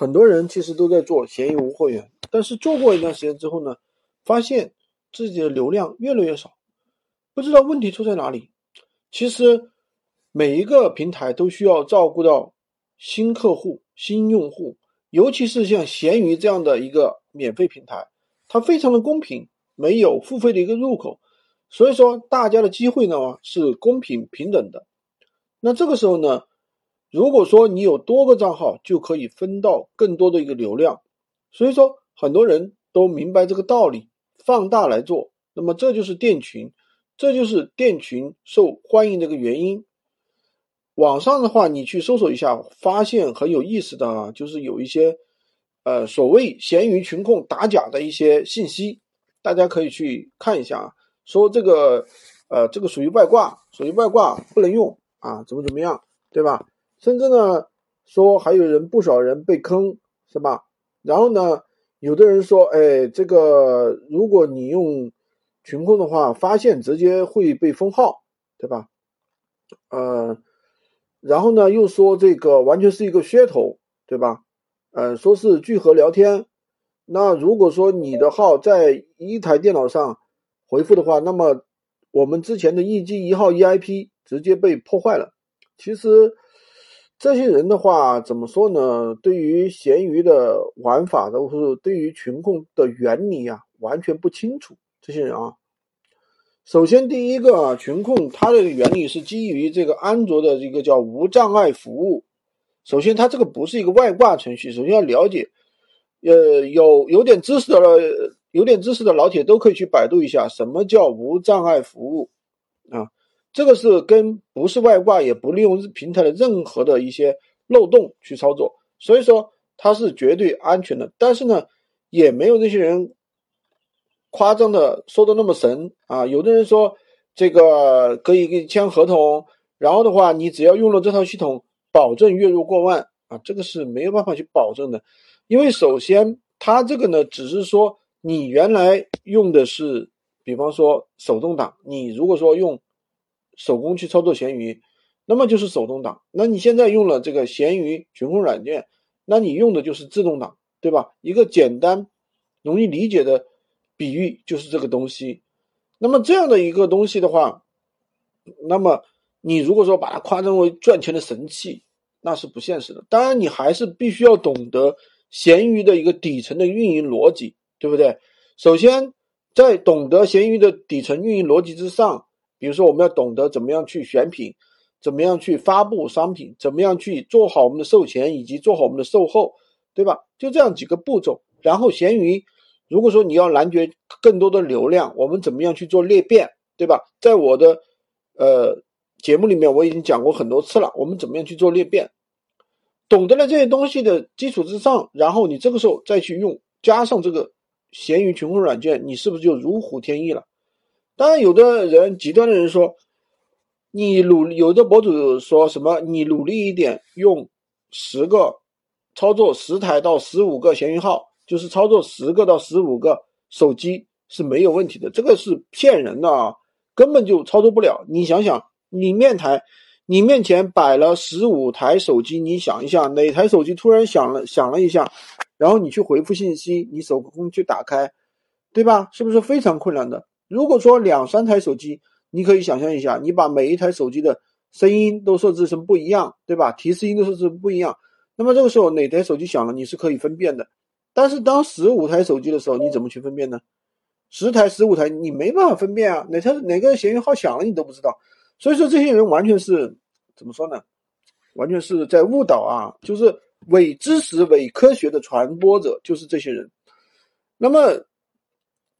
很多人其实都在做闲鱼无货源，但是做过一段时间之后呢，发现自己的流量越来越少，不知道问题出在哪里。其实每一个平台都需要照顾到新客户、新用户，尤其是像闲鱼这样的一个免费平台，它非常的公平，没有付费的一个入口，所以说大家的机会呢是公平平等的。那这个时候呢？如果说你有多个账号，就可以分到更多的一个流量，所以说很多人都明白这个道理，放大来做，那么这就是店群，这就是店群受欢迎的一个原因。网上的话，你去搜索一下，发现很有意思的啊，就是有一些呃所谓闲鱼群控打假的一些信息，大家可以去看一下啊，说这个呃这个属于外挂，属于外挂不能用啊，怎么怎么样，对吧？甚至呢，说还有人不少人被坑，是吧？然后呢，有的人说，哎，这个如果你用群控的话，发现直接会被封号，对吧？呃，然后呢，又说这个完全是一个噱头，对吧？呃，说是聚合聊天，那如果说你的号在一台电脑上回复的话，那么我们之前的一机一号 EIP 直接被破坏了。其实。这些人的话怎么说呢？对于闲鱼的玩法，都是对于群控的原理啊，完全不清楚。这些人啊，首先第一个啊群控，它的原理是基于这个安卓的一个叫无障碍服务。首先，它这个不是一个外挂程序。首先要了解，呃，有有点知识的有点知识的老铁都可以去百度一下，什么叫无障碍服务啊？这个是跟不是外挂，也不利用平台的任何的一些漏洞去操作，所以说它是绝对安全的。但是呢，也没有那些人夸张的说的那么神啊。有的人说这个可以给你签合同，然后的话，你只要用了这套系统，保证月入过万啊，这个是没有办法去保证的。因为首先，它这个呢，只是说你原来用的是，比方说手动挡，你如果说用。手工去操作闲鱼，那么就是手动挡。那你现在用了这个闲鱼群控软件，那你用的就是自动挡，对吧？一个简单、容易理解的比喻就是这个东西。那么这样的一个东西的话，那么你如果说把它夸张为赚钱的神器，那是不现实的。当然，你还是必须要懂得闲鱼的一个底层的运营逻辑，对不对？首先，在懂得闲鱼的底层运营逻辑之上。比如说，我们要懂得怎么样去选品，怎么样去发布商品，怎么样去做好我们的售前以及做好我们的售后，对吧？就这样几个步骤。然后，闲鱼，如果说你要拦截更多的流量，我们怎么样去做裂变，对吧？在我的呃节目里面，我已经讲过很多次了。我们怎么样去做裂变？懂得了这些东西的基础之上，然后你这个时候再去用，加上这个闲鱼群控软件，你是不是就如虎添翼了？当然，有的人极端的人说，你努有的博主说什么，你努力一点，用十个操作十台到十五个闲鱼号，就是操作十个到十五个手机是没有问题的。这个是骗人的啊，根本就操作不了。你想想，你面台，你面前摆了十五台手机，你想一下，哪台手机突然响了响了一下，然后你去回复信息，你手工去打开，对吧？是不是非常困难的？如果说两三台手机，你可以想象一下，你把每一台手机的声音都设置成不一样，对吧？提示音都设置不一样，那么这个时候哪台手机响了，你是可以分辨的。但是当十五台手机的时候，你怎么去分辨呢？十台、十五台，你没办法分辨啊，哪台哪个闲鱼号响了，你都不知道。所以说，这些人完全是怎么说呢？完全是在误导啊，就是伪知识、伪科学的传播者，就是这些人。那么。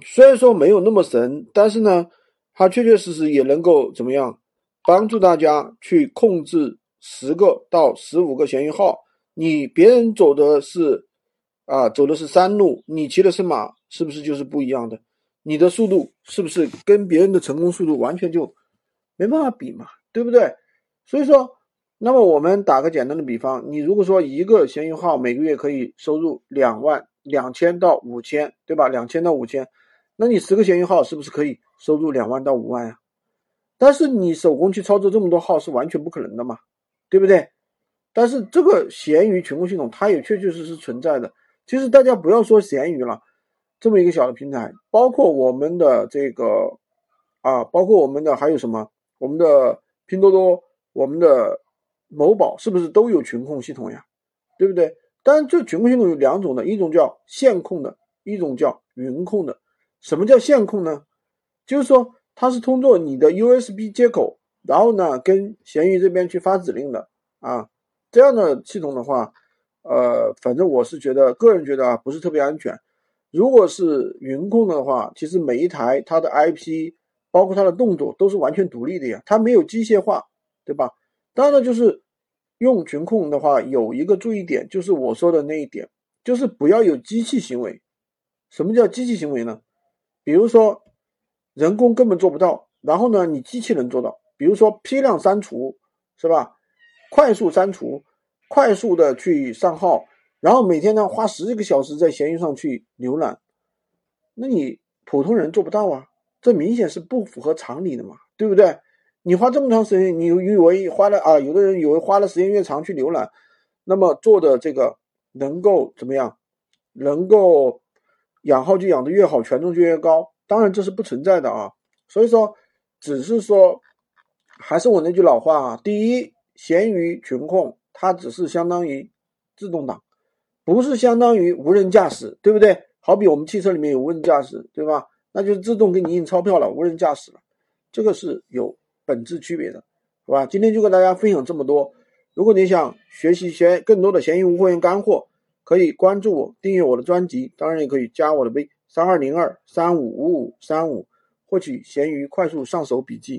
虽然说没有那么神，但是呢，它确确实实也能够怎么样，帮助大家去控制十个到十五个闲鱼号。你别人走的是啊，走的是山路，你骑的是马，是不是就是不一样的？你的速度是不是跟别人的成功速度完全就没办法比嘛？对不对？所以说，那么我们打个简单的比方，你如果说一个闲鱼号每个月可以收入两万两千到五千，对吧？两千到五千。那你十个闲鱼号是不是可以收入两万到五万呀？但是你手工去操作这么多号是完全不可能的嘛，对不对？但是这个闲鱼群控系统它也确确实实存在的。其实大家不要说闲鱼了，这么一个小的平台，包括我们的这个啊，包括我们的还有什么，我们的拼多多，我们的某宝，是不是都有群控系统呀？对不对？当然，这群控系统有两种的，一种叫线控的，一种叫云控的。什么叫线控呢？就是说它是通过你的 USB 接口，然后呢跟闲鱼这边去发指令的啊。这样的系统的话，呃，反正我是觉得，个人觉得啊，不是特别安全。如果是云控的话，其实每一台它的 IP，包括它的动作都是完全独立的呀，它没有机械化，对吧？当然了，就是用群控的话，有一个注意点，就是我说的那一点，就是不要有机器行为。什么叫机器行为呢？比如说人工根本做不到，然后呢，你机器能做到，比如说批量删除，是吧？快速删除，快速的去上号，然后每天呢花十几个小时在闲鱼上去浏览，那你普通人做不到啊，这明显是不符合常理的嘛，对不对？你花这么长时间，你以为花了啊？有的人以为花的时间越长去浏览，那么做的这个能够怎么样？能够养号就养的越好，权重就越高。当然这是不存在的啊，所以说只是说，还是我那句老话啊，第一。闲鱼群控，它只是相当于自动挡，不是相当于无人驾驶，对不对？好比我们汽车里面有无人驾驶，对吧？那就自动给你印钞票了，无人驾驶了，这个是有本质区别的，好吧？今天就跟大家分享这么多。如果你想学习学更多的闲鱼无货源干货，可以关注我，订阅我的专辑，当然也可以加我的微三二零二三五五五三五，获取闲鱼快速上手笔记。